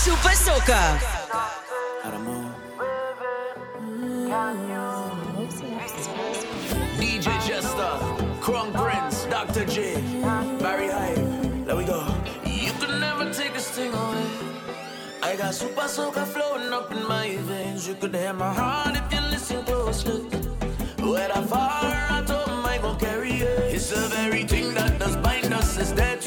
Supa Soca. DJ Chester, Crown Prince, Dr. J, Barry Hype. There we go. You can never take a sting away. I got supa soca flowing up in my veins. You could hear my heart if you listen close closely. Whether far out, I might gon' carry it. It's the very thing that does bind us is dead.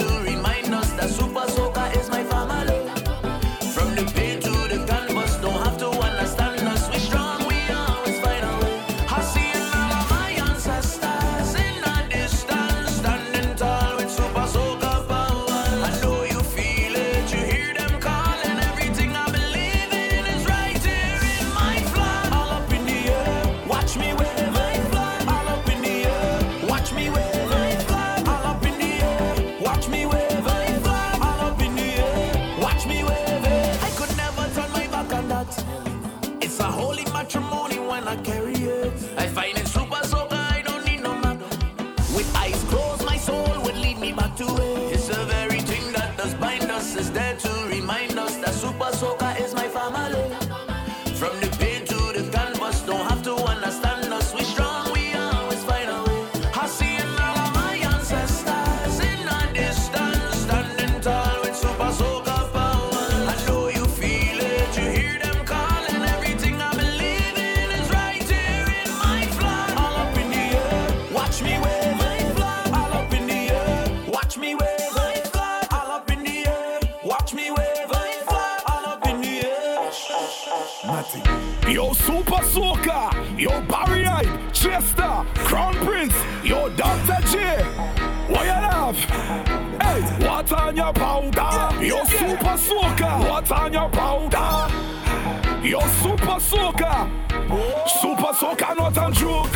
no cannot and joke.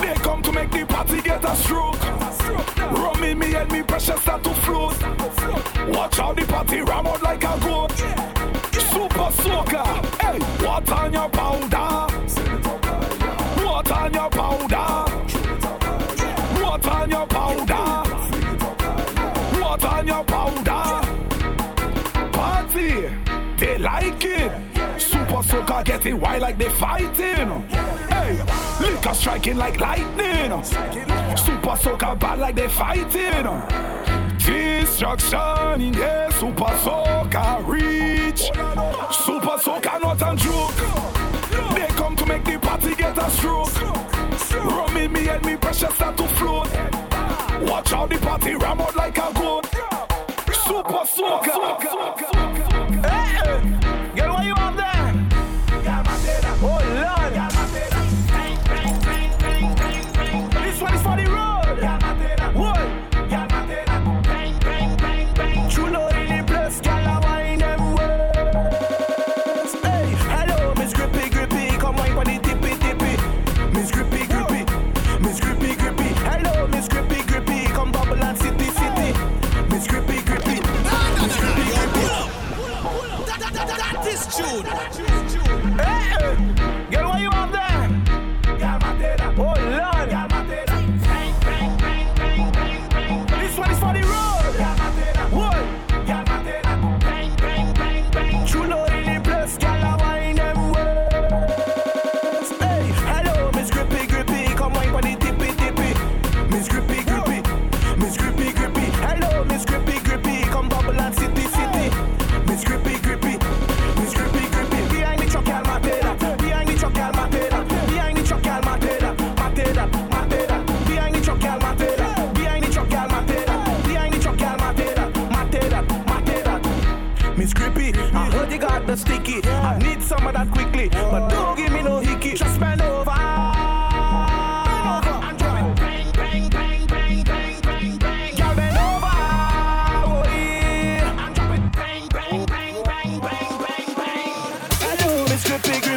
They come to make the party get a stroke. Rum in me and me pressure start to float. Watch how the party ram out like a goat. Super smoker. hey, what on your getting wild like they fighting. Hey, liquor striking like lightning. Super soaker bad like they fighting. Destruction in the super soaker reach. Super soaker not a joke. They come to make the party get a stroke. Rum in me and me pressure start to float. Watch out the party ram out like a goat. Super soaker. It's the biggest.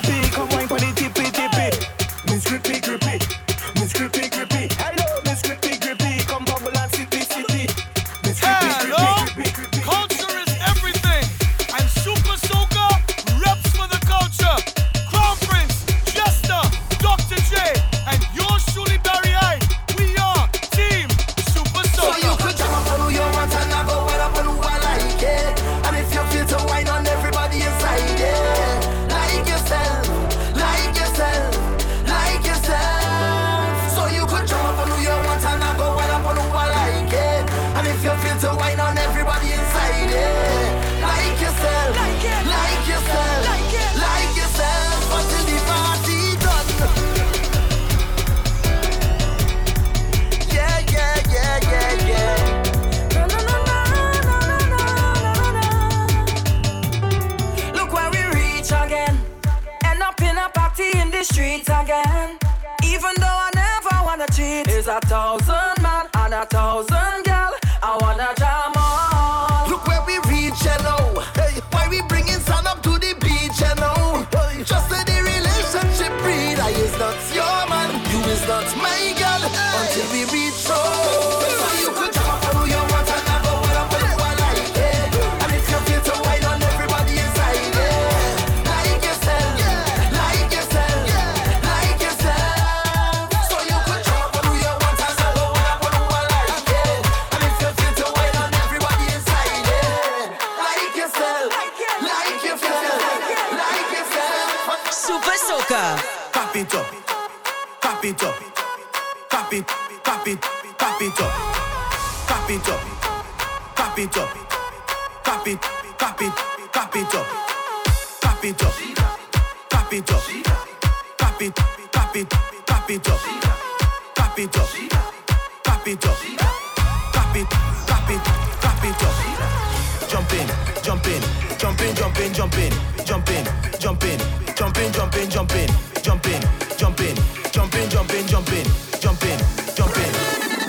Jumping, jumping, jumping, jumping, jumping, jumping, jumping, jumping.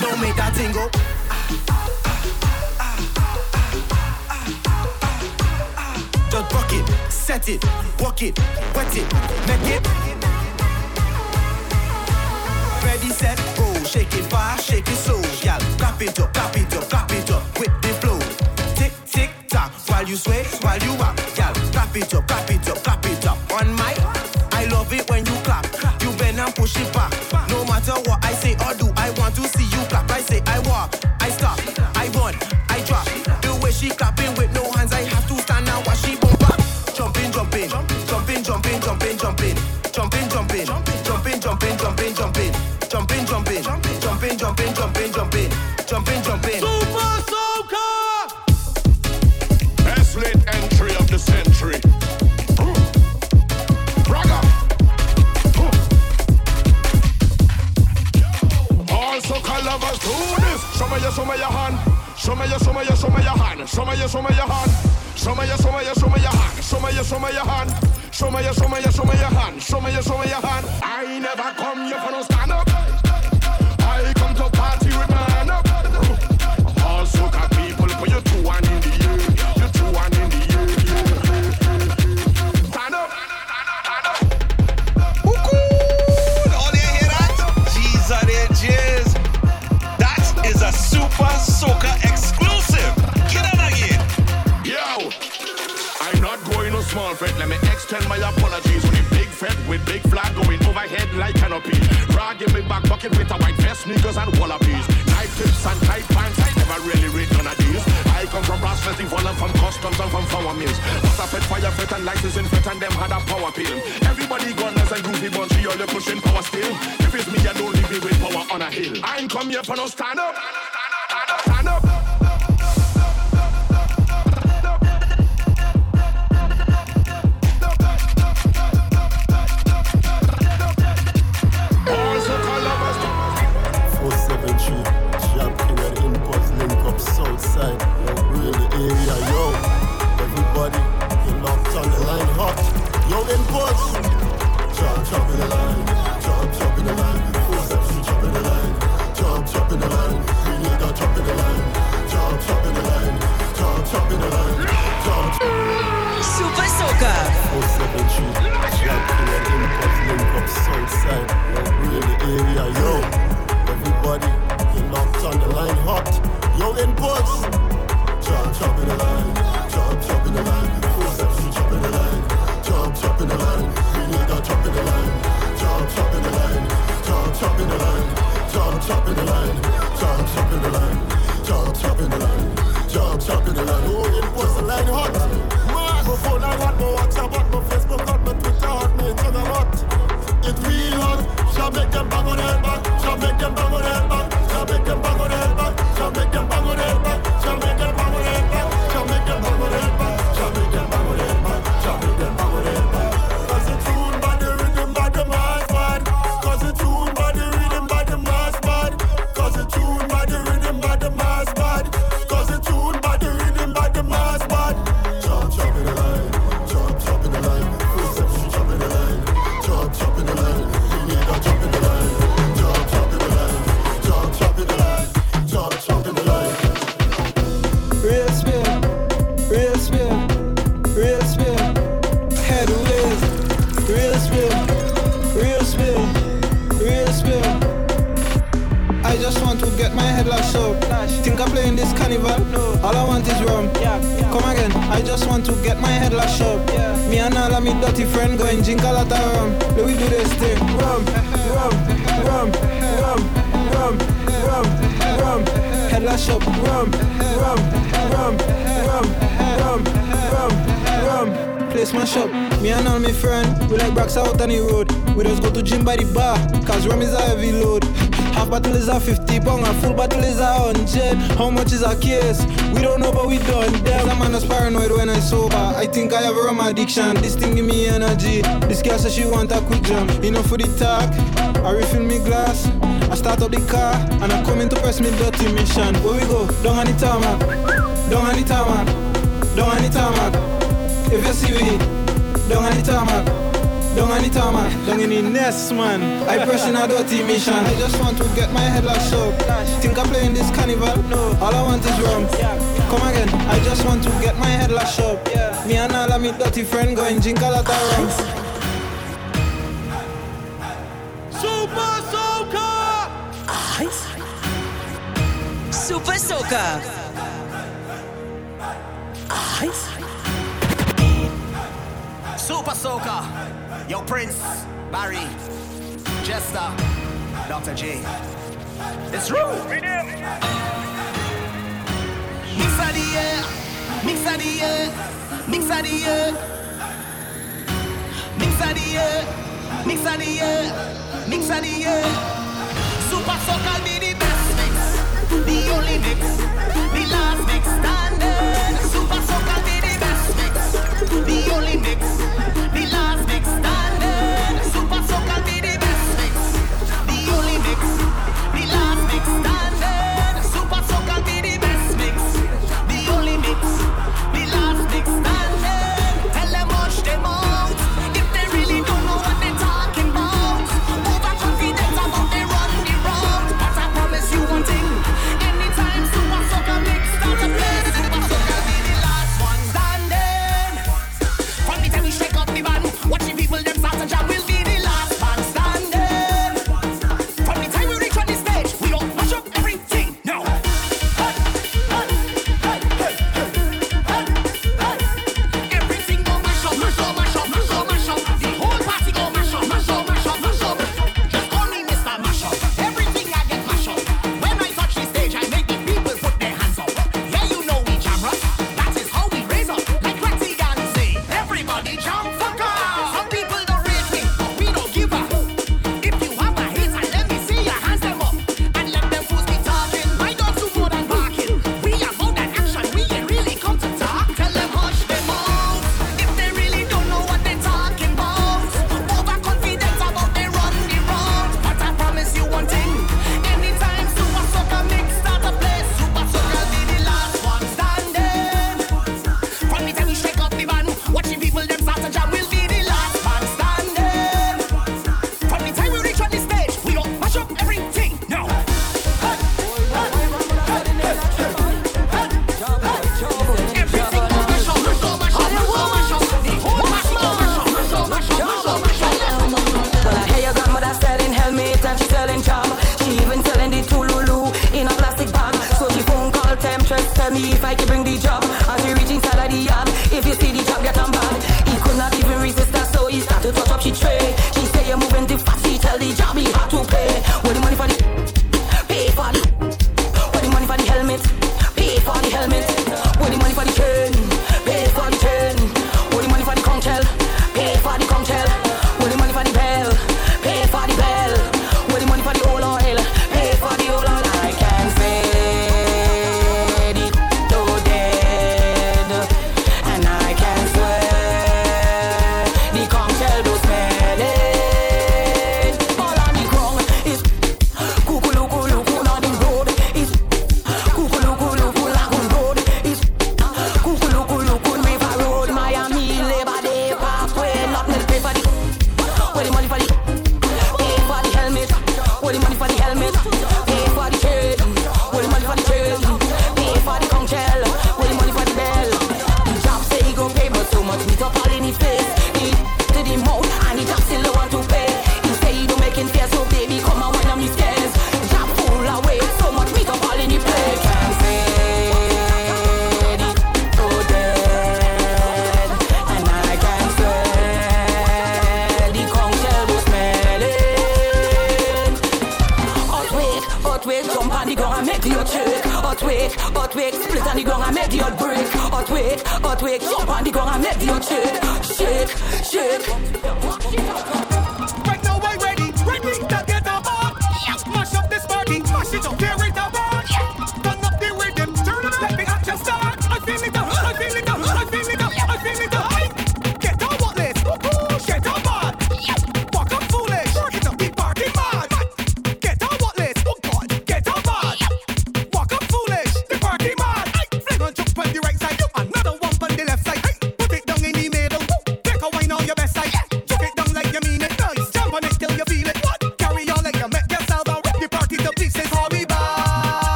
Don't make that thing go. Just rock it, set it, walk it, wet it, make it ready, set, go. Shake it fast, shake it slow, y'all. Clap it up, clap it up, clap it up whip the flow. Tick, tick, tock, while you sway, while you wop, y'all. Clap it up, show me, you show me your hand. Show me, you show me your hand. I never come. up and I'll stand up. to get my head lashed up. Me and all of me dirty friend going drink a lot of rum. Let we do this thing. Rum, rum, rum, rum, rum, rum, rum. Head lash up. Rum, rum, rum, rum, rum, rum, rum. Place my shop. Me and all my friend, we like rocks out on the road. We just go to gym by the bar, cause rum is a heavy load. Half bottle is a 50 pound, a full bottle is a 100. How much is a case? We don't know, but we done them. I'm not paranoid when I sober. I think I have a rum addiction. This thing give me energy. This girl says she want a quick jump. Enough for the talk. I refill me glass. I start up the car and I come in to press me dirty mission. Where we go? Don't the it Down on the tarmac. Down on the tarmac. If you see me, down on the tarmac. Down on the tarmac, down in the nest, man. I pressing a dirty mission. I just want to get my head locked up. Think I'm playing this carnival? No. All I want is rum. Come again. I just want to get my head locked up. Me and all of me dirty friend going drink a lot of rum. Super Ice. Super Soaker! Super Soaker. Yo, Prince, Barry, Jester, Dr. J. It's true. Mix of the year, mix of the year, mix of the year, mix of the year, mix of the year, mix of the year. Supa Soca be the best mix, the only mix, the last mix standing. Supa Soca be the best mix, the only mix. Wake, hot wake, split on the ground and make the earth break. Hot wake, hot wake, jump on the ground and make the earth shake, shake, shake. Right now I'm ready, ready to get ball. Mash up this party, mash it up,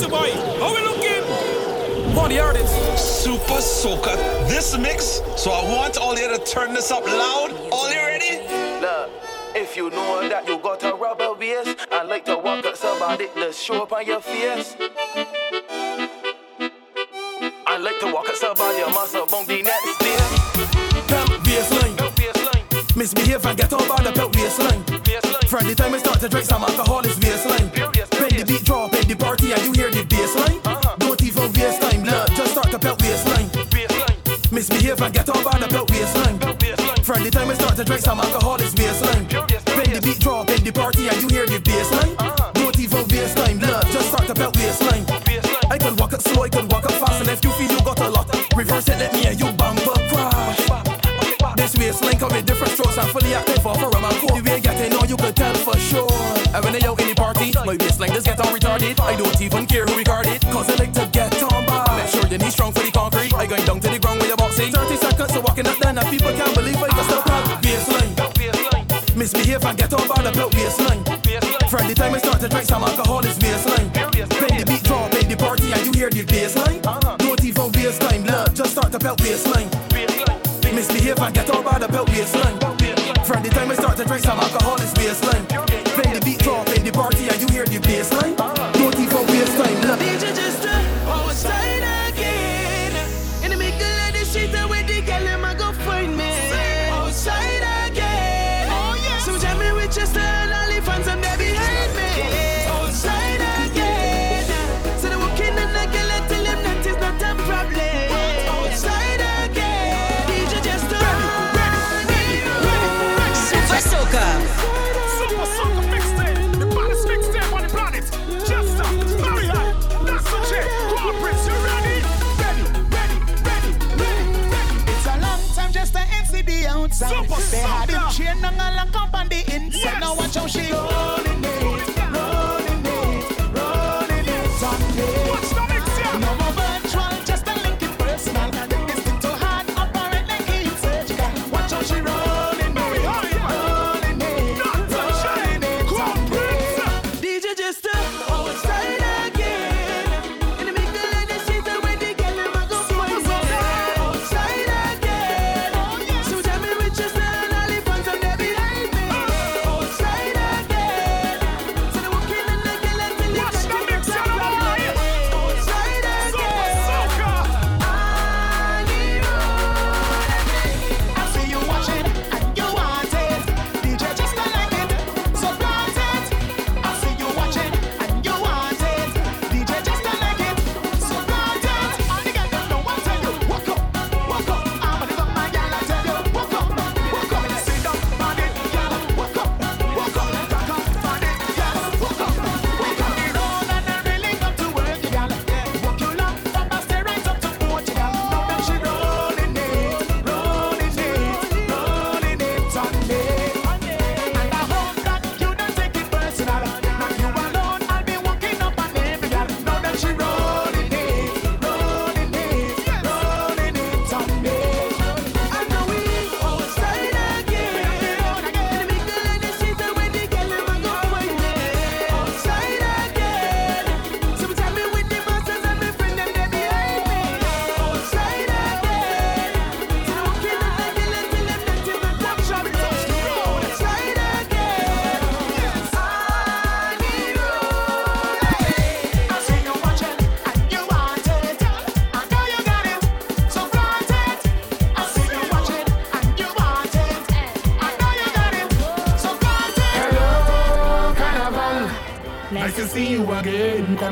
Little boy, how we looking? for the artists. Supa Soca. This mix, so I want all you to turn this up loud. All you ready? Look, if you know that you got a rubber waist, I like to walk up somebody to show up on your face. I like to walk up somebody, I must have on the next day. Pimp baseline. Misbehave and get over the pimp waistline. From the time we start to drink some alcohol is baseline. When the beat drop in the party and you hear the baseline. Don't even waste time, love. Just start the pimp waistline. Misbehave and get over the pimp waistline. From the time we start to drink some alcohol is baseline. When the beat drop in the party and you hear the baseline. Don't even waste time, love. Just start the pimp waistline. I can walk up slow, I can walk up fast, and if you feel you got a lot, reverse it, let me hear you bumper crash. This waistline come with different strokes, I'm fully active for rum and coke. The way I get in, know you can tell for sure. And when they out in the party, my waistline just get retarded. I don't even care who record it, cause I like to get on by. Make sure your knees strong for the concrete. I going down to the ground where you're boxing. 30 seconds to walking up there, now people can't believe I can still pump baseline. Misbehave and get on by the belt baseline. From time I start to drink some alcohol, it's baseline. When the beat drop in the party and you hear the baseline, don't even waste time, love. Just start the belt baseline. Misbehave and get on by the belt baseline. From time I start to drink some alcohol, it's baseline.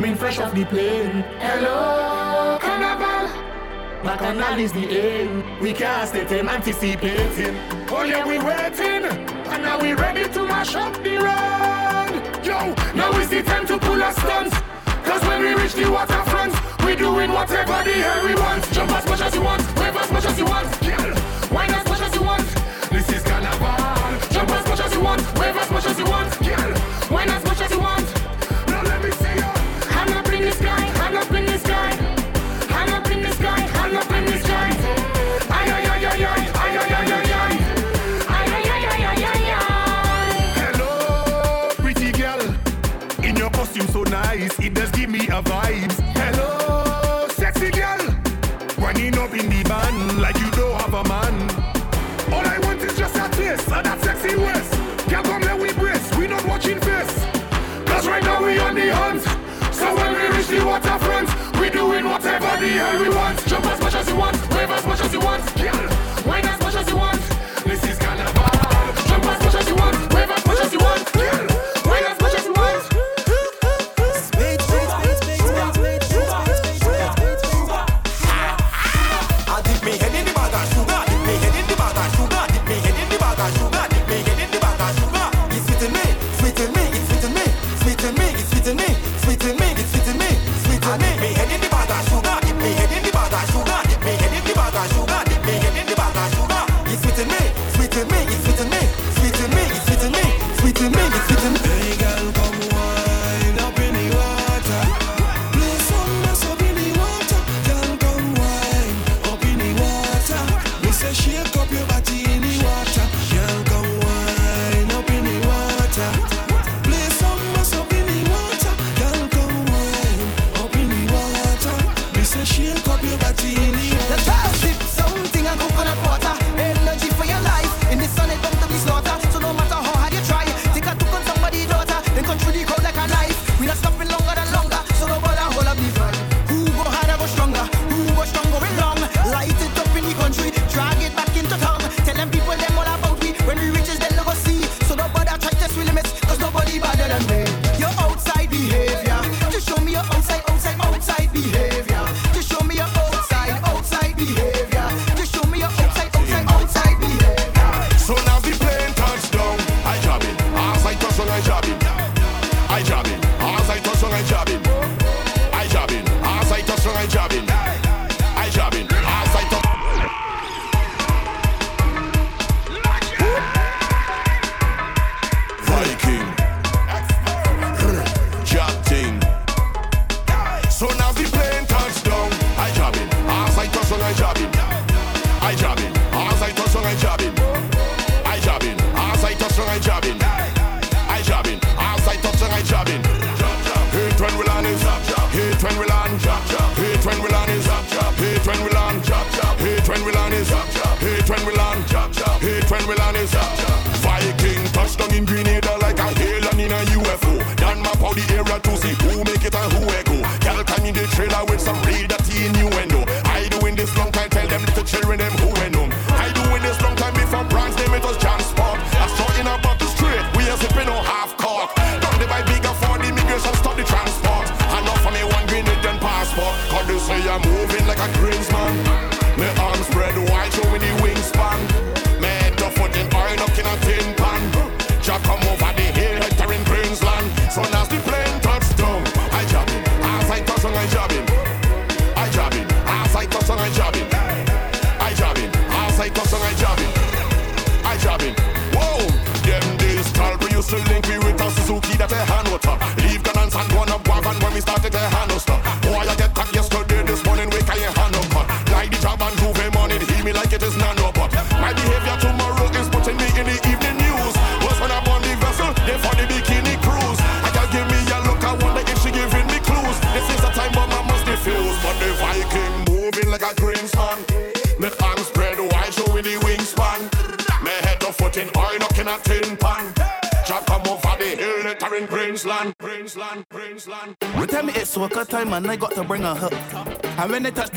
coming fresh off the plane. Hello, Carnival. Bacchanal is the aim. We can't stay them anticipating. Oh yeah, we waiting. And now we ready to mash up the road. Yo, now is the time to pull our stunts. Cause when we reach the waterfront, we doing whatever the hell we want. Jump as much as you want, wave as much as you want. the all we want, jump as much as you want, wave as much as you want.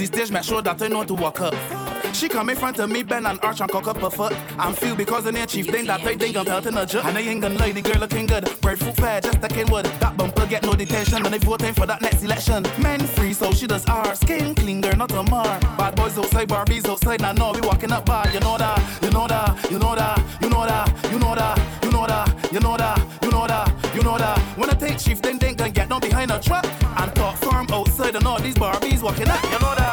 They touch make sure that I know to walk up. She come in front of me, bend an arch and cock up her foot. I'm feel because the near chief thing that they think I'm pelting a jet. And they ain't gonna lie, the girl looking good. Breadfruit fair, just like wood. That bumper get no detention, and they voting for that next election. Men free, so she does R. Skin clean, girl, not a mar. Bad boys outside, Barbies outside. Now, no, we walking up bar. You know that, you know that, you know that, you know that, you know that, you know that, you know that, you know that, you know that. When I take chief, then they gonna get down behind a truck and talk firm outside, and all these Barbies walking up. You know that.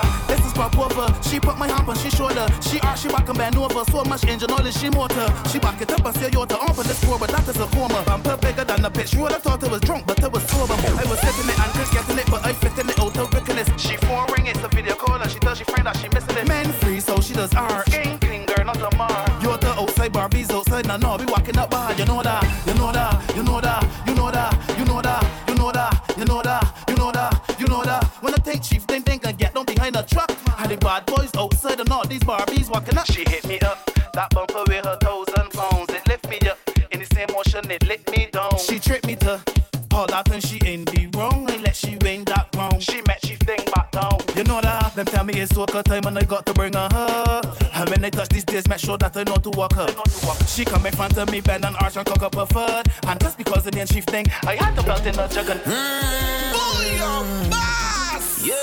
Over. She put my hand on she shoulder. She arch, she back and bend over. So much engine oil, she motor. She back it up and say, yo, to on for this score, but that is a coma. Bumper bigger than the bitch. You would have thought it was drunk, but it was sober. I was sitting it and Chris getting it, but I fitting it oh, out of wickedness. She phone ring, it's a video call, and she tells she friend that she missing it. Men free, so she does R. Ain't clean, girl, not a mar. You're the outside Barbies outside, now no, we walking up bar. You know that, you know that, you know that, you know that, you know that, you know that, you know that, you know that, you know that. When I take chief, then bad boys outside and all these Barbies walking up. She hit me up, that bumper with her toes thousand pounds. It lift me up, in the same motion, it lit me down. She tricked me to all that and she in the wrong. Let she win that round. She met she thing back down. You know that, them tell me it's soca time and I got to bring her her. And when they touch these days, make sure that I know to walk her. She come in front of me, bend and arch and cock up her foot. And just because of the chief thing, I had to belt in a jug and Booyah, boss! Yeah,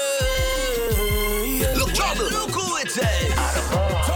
yeah. Look, trouble. Look who it is.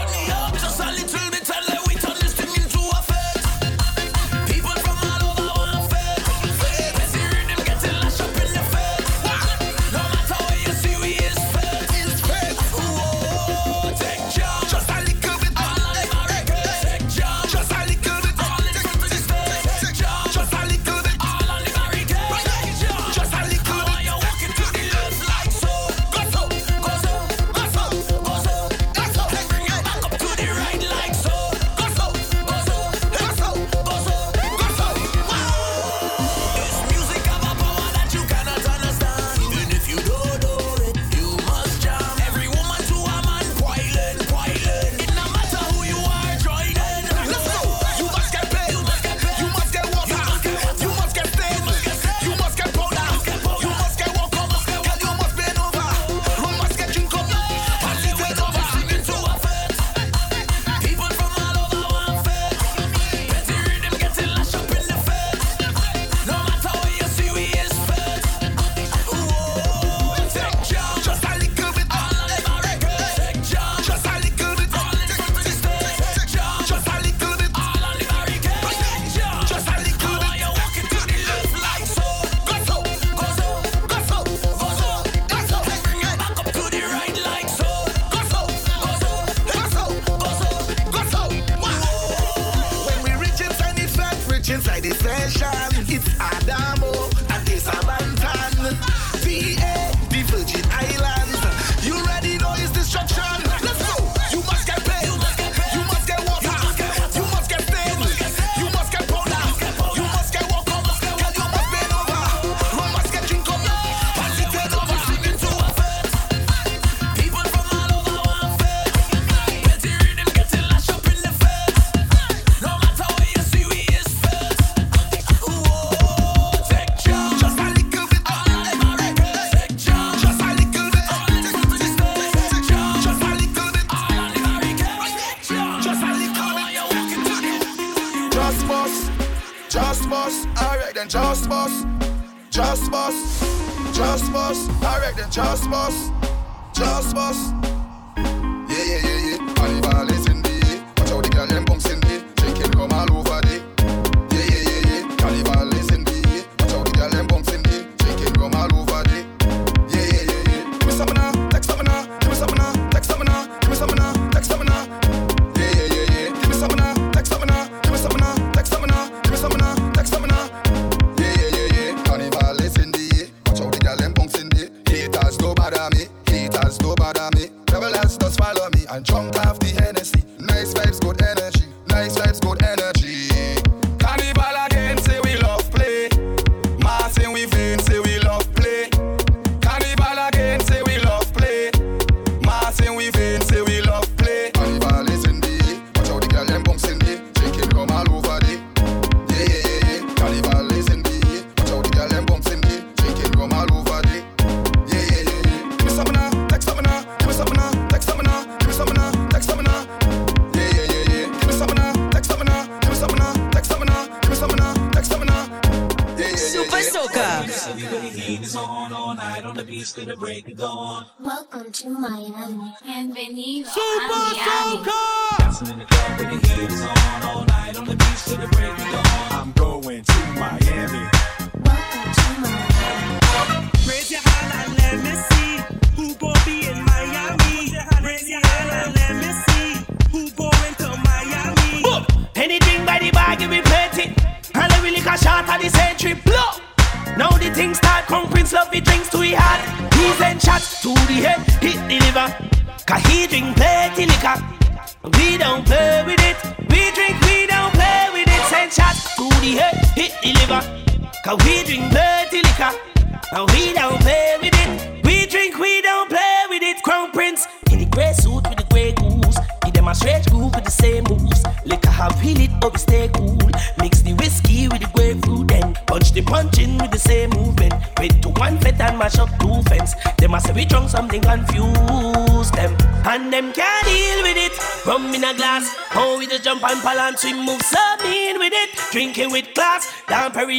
energy. Nice vibes, good energy.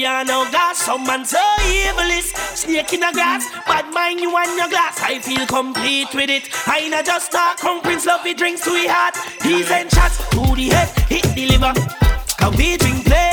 I know God. Some man so evil is snake in the grass. Bad mind you and your glass. I feel complete with it. I not just talk. come Prince love he drinks to hot, heart. He's in shots to the head, hit the liver. Cause we drink play.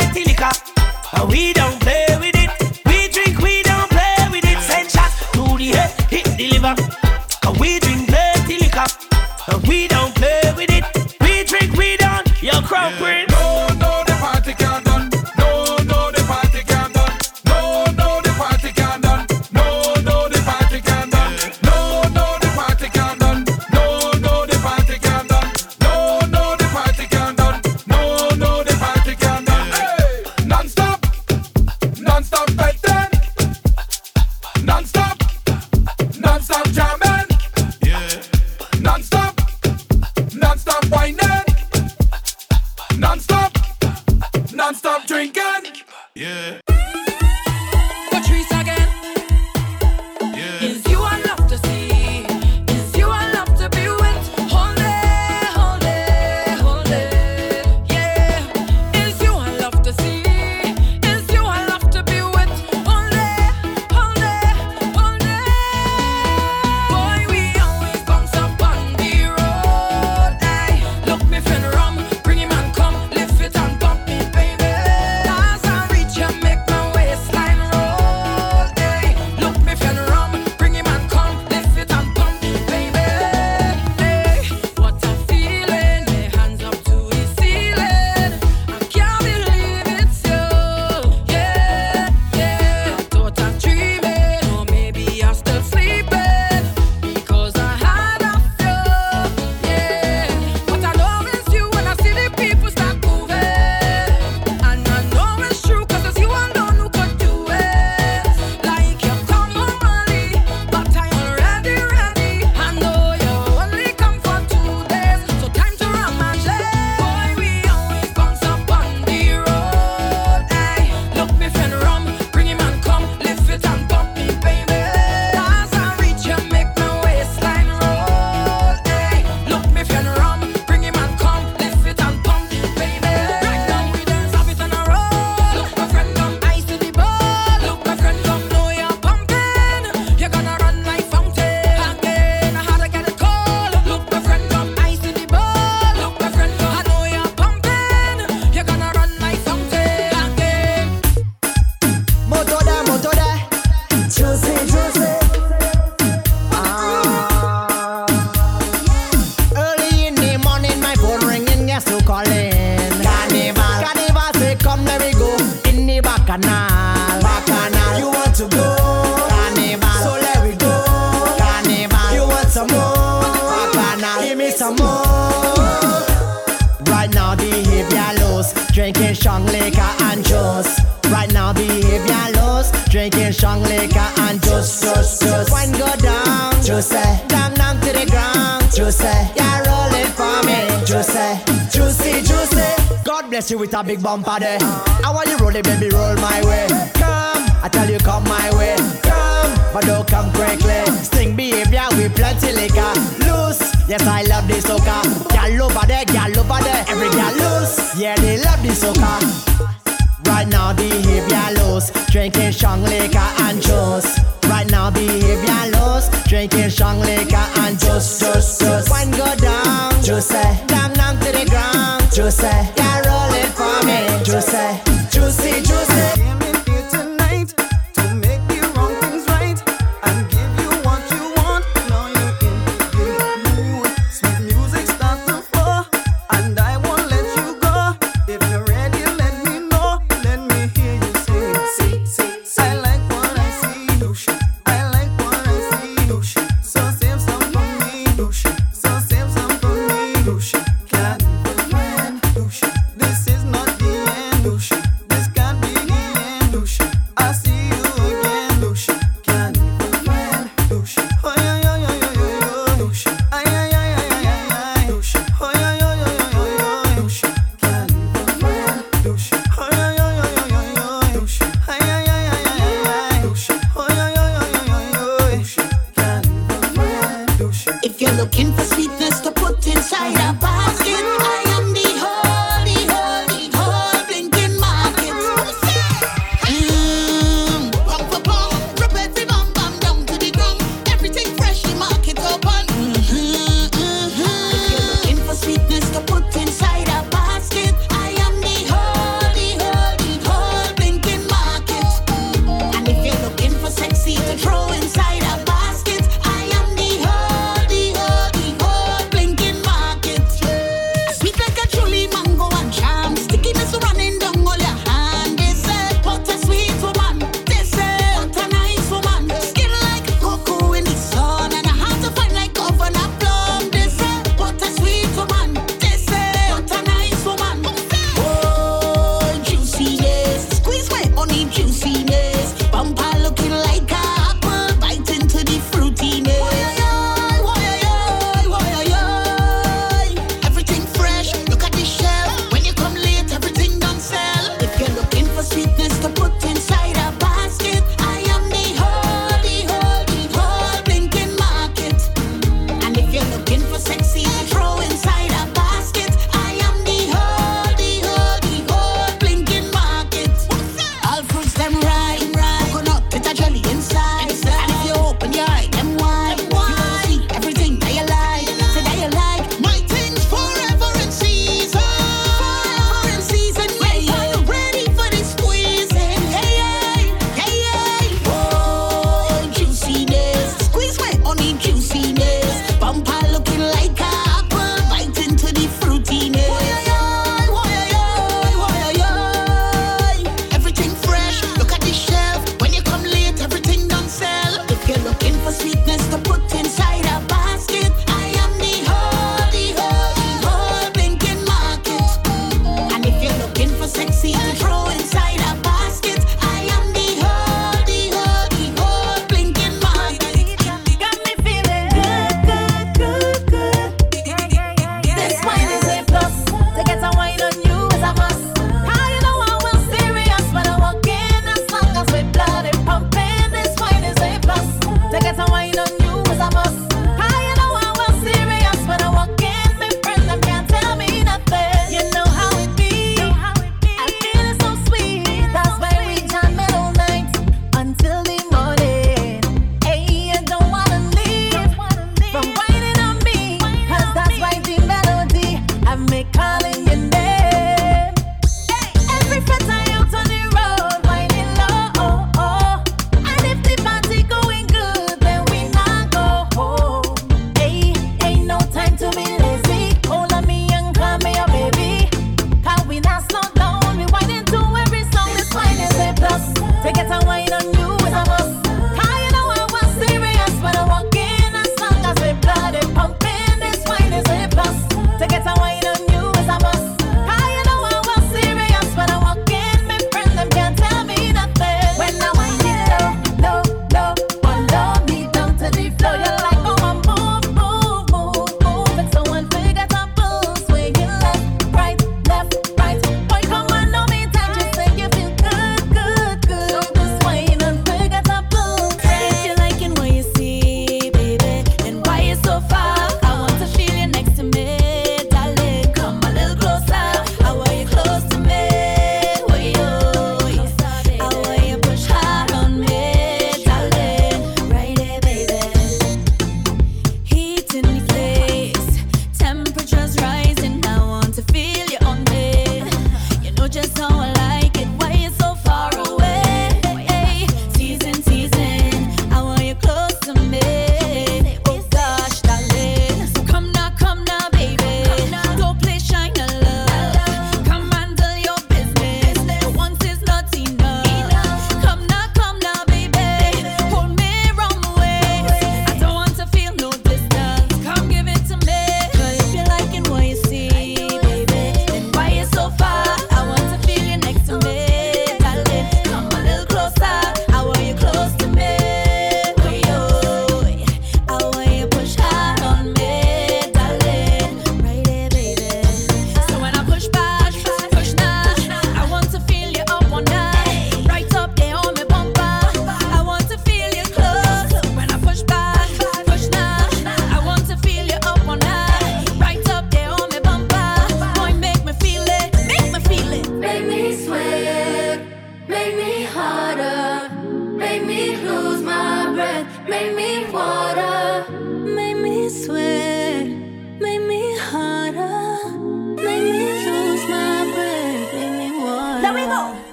with a big bumper there. I want you rolling, baby, roll my way. Come, I tell you, come my way. Come, but don't come quickly. Sting behavior with plenty liquor. Loose, yes, I love this soca. Gal over there, gal over there. Every gal loose, yeah, they love this soca. Right now, behavior loose. Drinking strong liquor and juice. Right now, behavior loose. Drinking strong liquor and juice, juice, juice. One go down, juice, eh. down, down to the ground, juice. Eh. Yeah.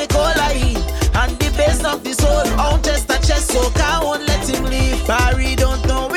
take all I. And the base of the soul, on chest to chest, so I won't let him leave. Barry don't know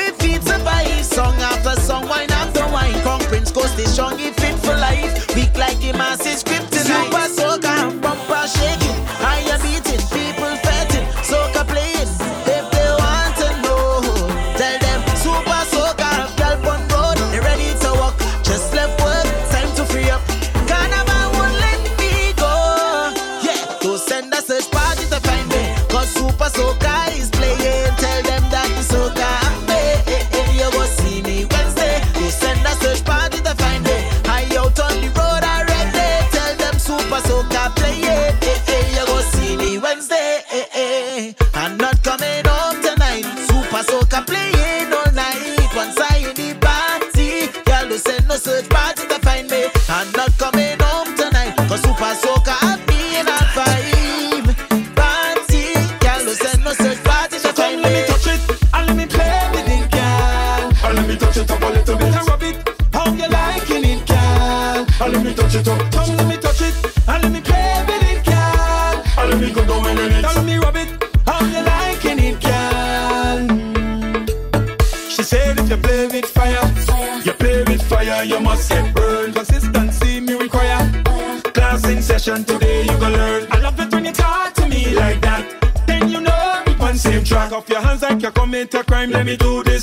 commit a crime, let me do this.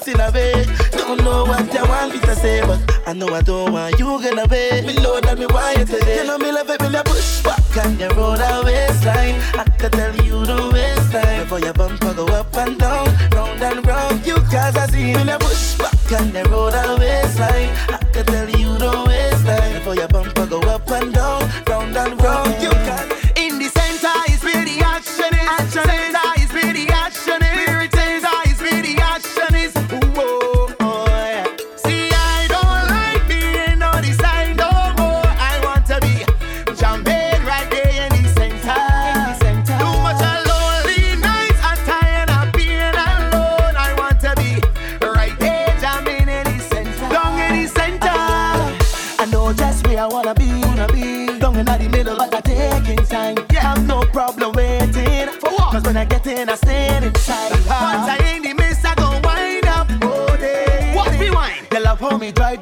come away. Don't know what you want me to say, but I know I don't want you gonna be. Me know that me want you today. You know me love it when you push back and you roll that waistline. I can tell you don't waste time. Before your bumper go up and down, round and round, you cause I see when you push back and you roll that waistline. I can tell you don't waste time. Before your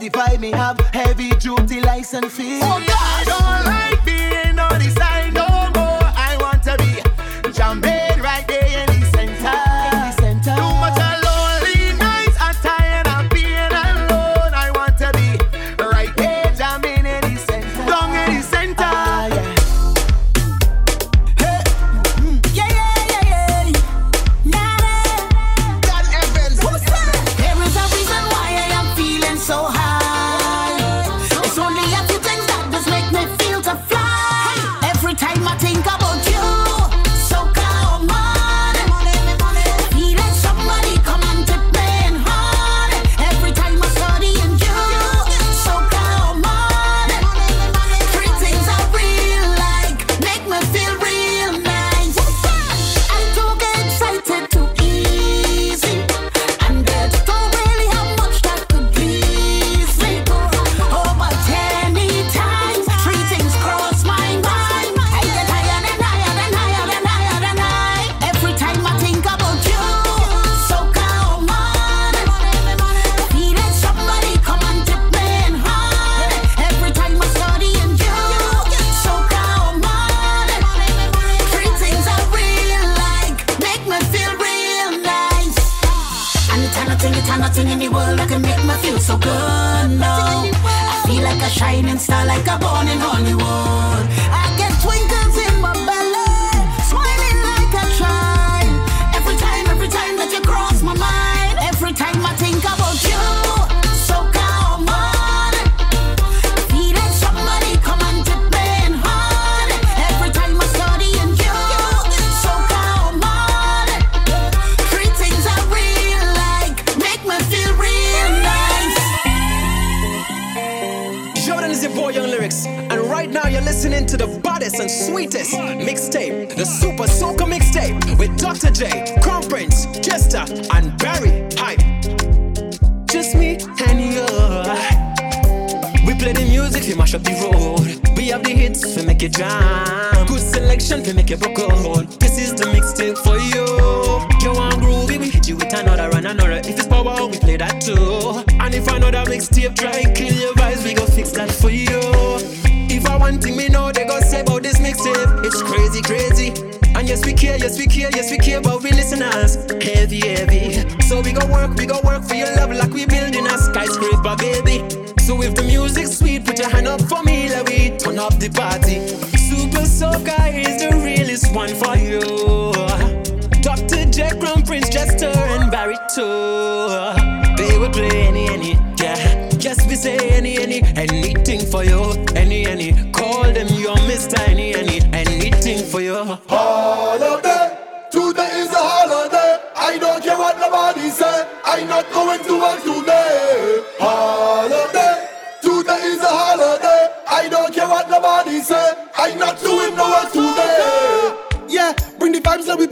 If I me have heavy duty license fee. Oh God!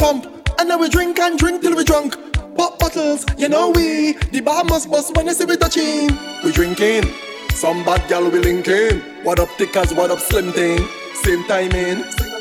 pump. And then we drink and drink till we drunk. Pop bottles, you know we. The bar must bust when they see we touching. We drinking. Some bad gal we linking. What up, tickers? What up, slim thing? Same timing. Same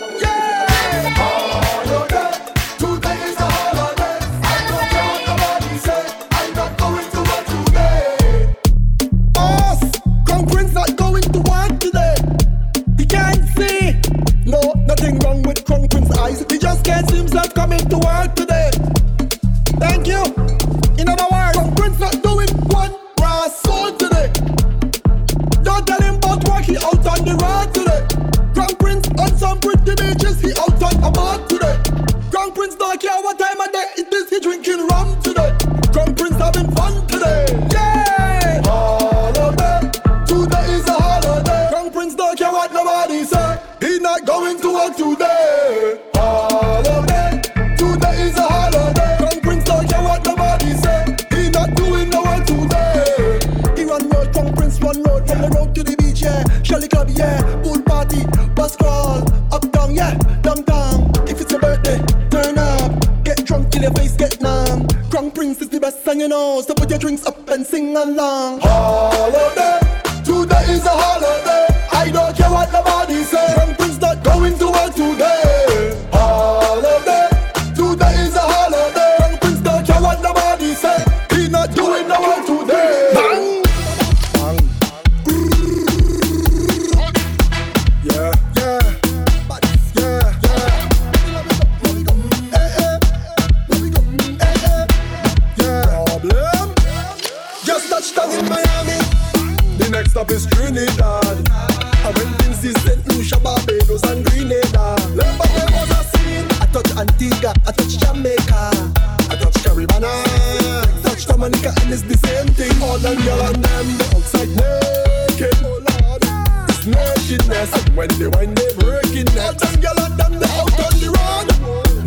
business. When they wind they breaking necks. All them gyal and them they out on the road.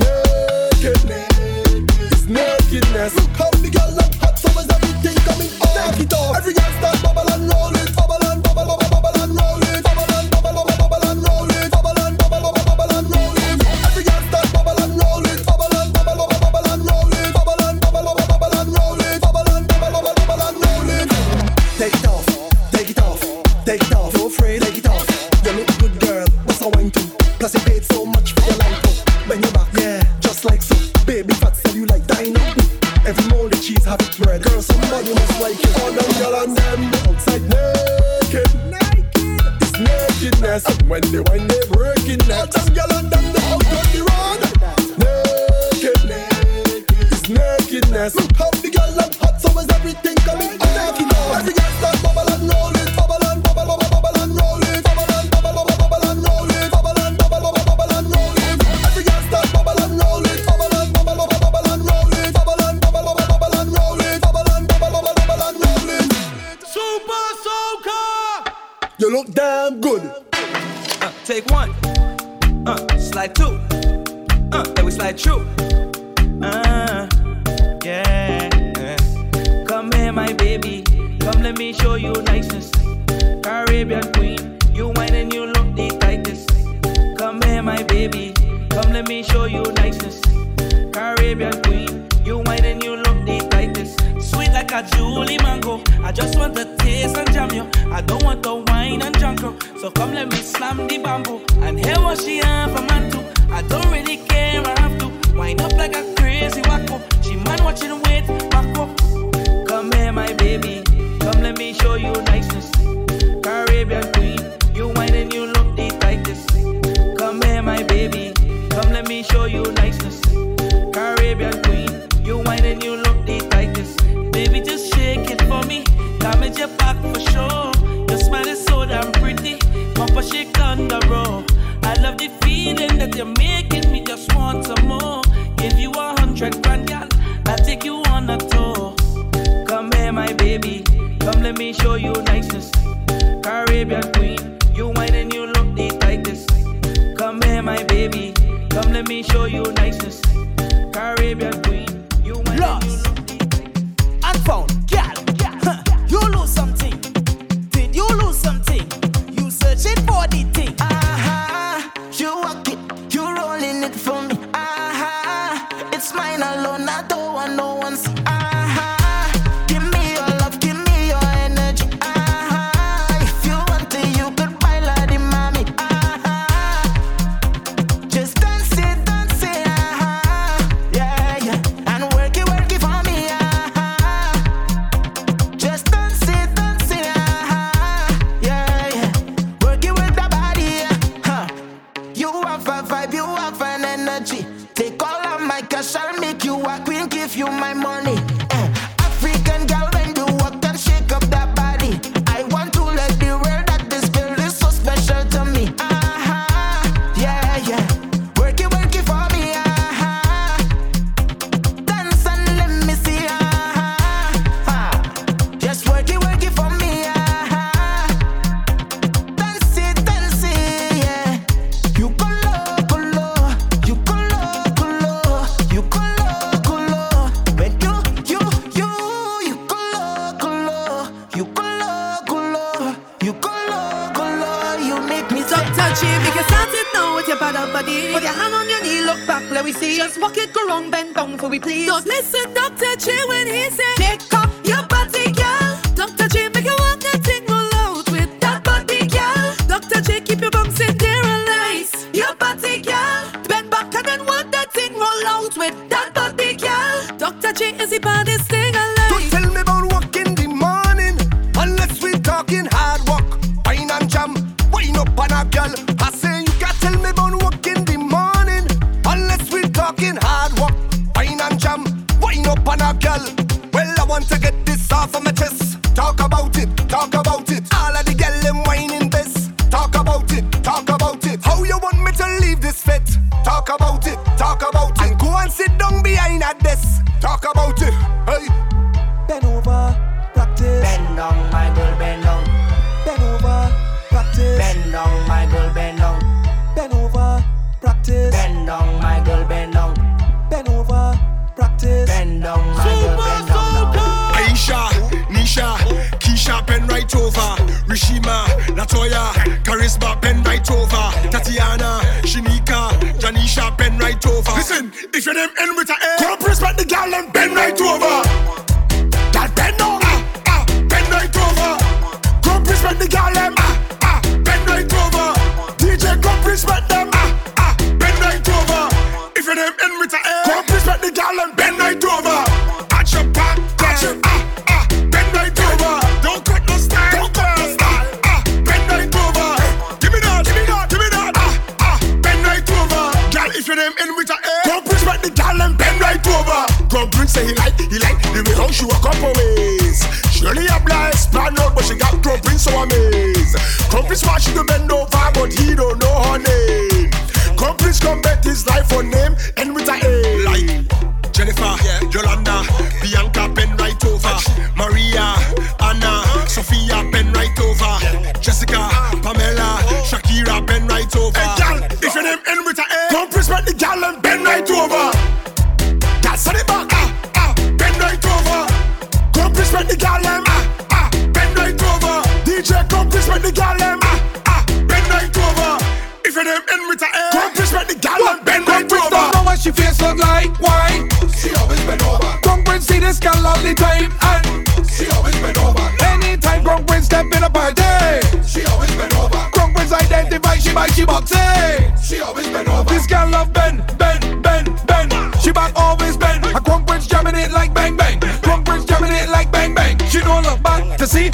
Naked, it's nakedness. How the gyal hot so summers everything coming off. Take it off. Every girl start bubble and roll it, bubble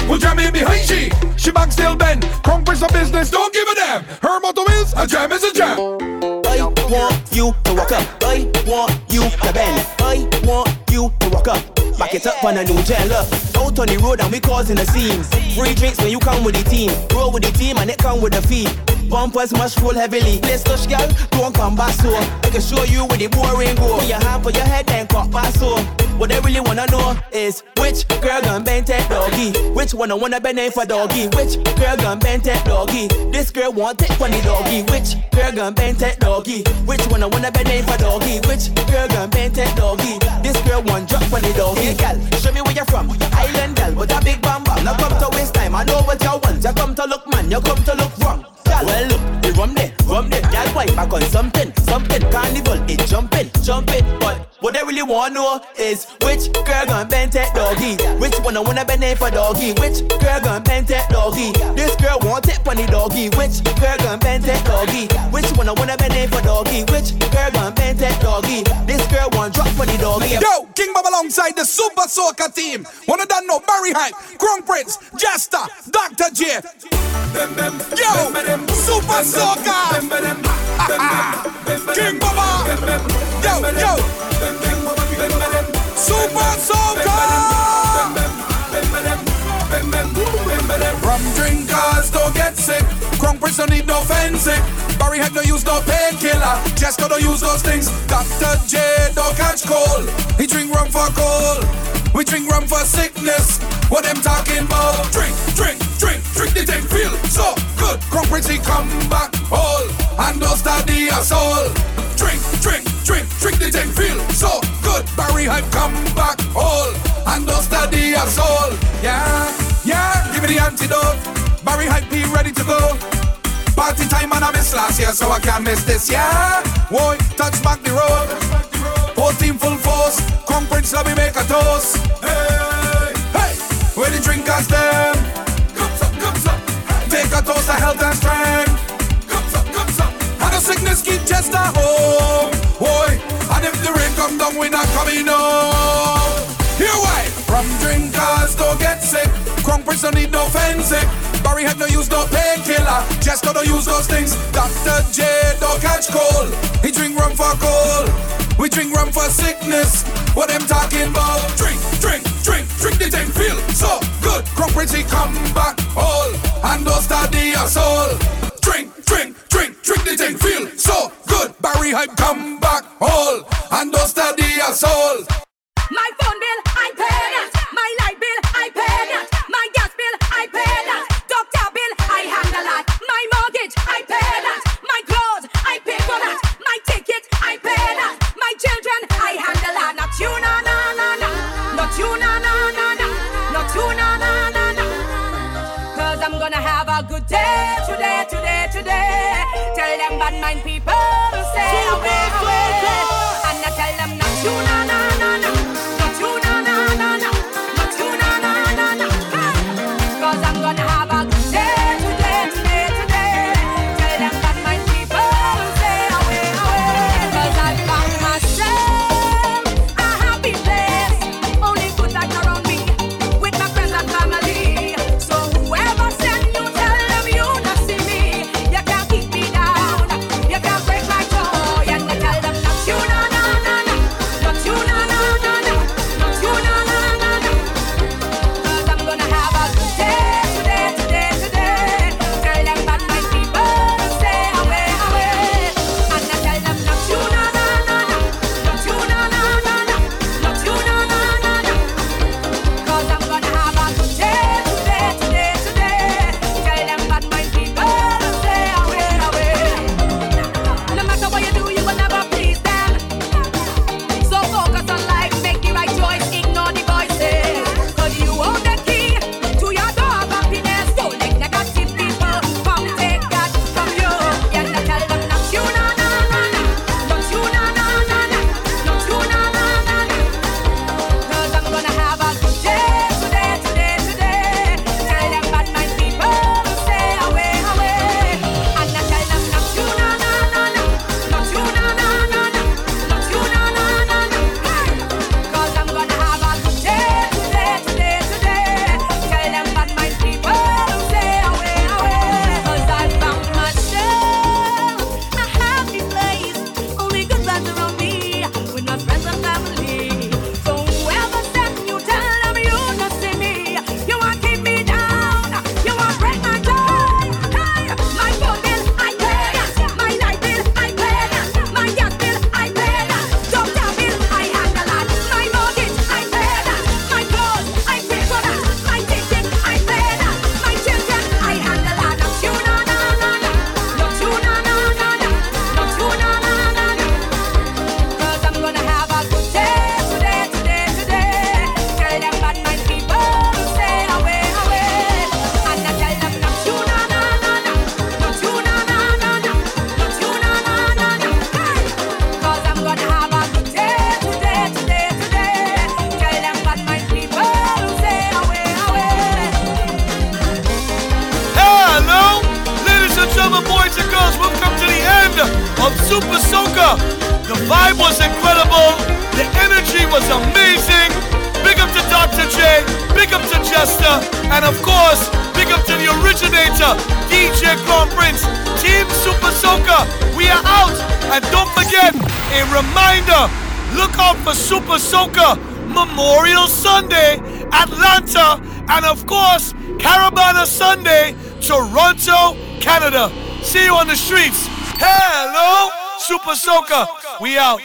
see who jamming behind she. She back still bend. Prince a business, don't give a damn. Her motto is a jam is a jam. I want you to walk up. I want you to bend. I want you to walk up. Back it up on a new gel. Look, out on the road and we causing the scene. Free drinks when you come with the team. Roll with the team and it come with the fee. Bumpers must roll heavily. Let's touch girl, don't come back so. I can show you where the boring go. Put your hand for your head and cut back so. What I really wanna know is which girl gon' bend that doggy? Which one I wanna bend it for doggy? Which girl gon' bend that doggy? This girl want it for the doggy. Which girl gon' bend that doggy? Which one I wanna bend it for doggy? Which girl gon' bend that doggy? This girl want drop for doggy. Hey gal, show me where you're from. Island gal, but a big bam. Now come to waste time. I know what you want. You come to look man, you come to look well there. Gal, back on something, something. Carnival, it jumping, jumping. But what I really wanna know is which girl gon' bend that doggy? Which one I wanna bend it for doggy? Which girl gon' bend that doggy? This girl want it for the doggy. Which girl gon' bend that doggy? Which one I wanna bend it for doggy? Which girl gon' bend that doggy? This girl want drop for the doggy. Yo, King Bob alongside the Supa Soca team. One of them know Barry Hype, Crown Prince, Jester, Dr. J. Yo, Supa Soca. King Baba. Yo, yo. Supa Soca. Rum drinkers don't get sick. Grunk Prince don't need no fencing. Barry Hype don't use no painkiller. Jester don't use those things. Dr. J don't catch cold. He drink rum for cold. We drink rum for sickness. What them talking about? Drink, drink, drink, drink the thing. Feel so good. He come back whole. And don't start the assault. Drink, drink, drink, drink the thing. Feel so good. Barry Hype come back whole. And don't start the assault. Yeah, yeah. Give me the antidote. Barry Hype be ready to go. Party time and I miss last year, so I can't miss this year. Boy, touch back the road. Coming home. Here why? Rum drinkers don't get sick. Crunk Prince don't need no fencing. Barry Head no use no painkiller. Jester don't use those things. Dr. J don't catch cold. He drink rum for cold. We drink rum for sickness. What them talking about? Drink, drink, drink, drink the thing. Feel so good. Crunk Prince he come back whole. And don't start the assault. Drink, drink, drink the thing. Feel so good. Barry Hype come back all And don't the assault. My phone bill, a good day today, today, today. Tell them bad mind people stay away, away. And I tell them We out.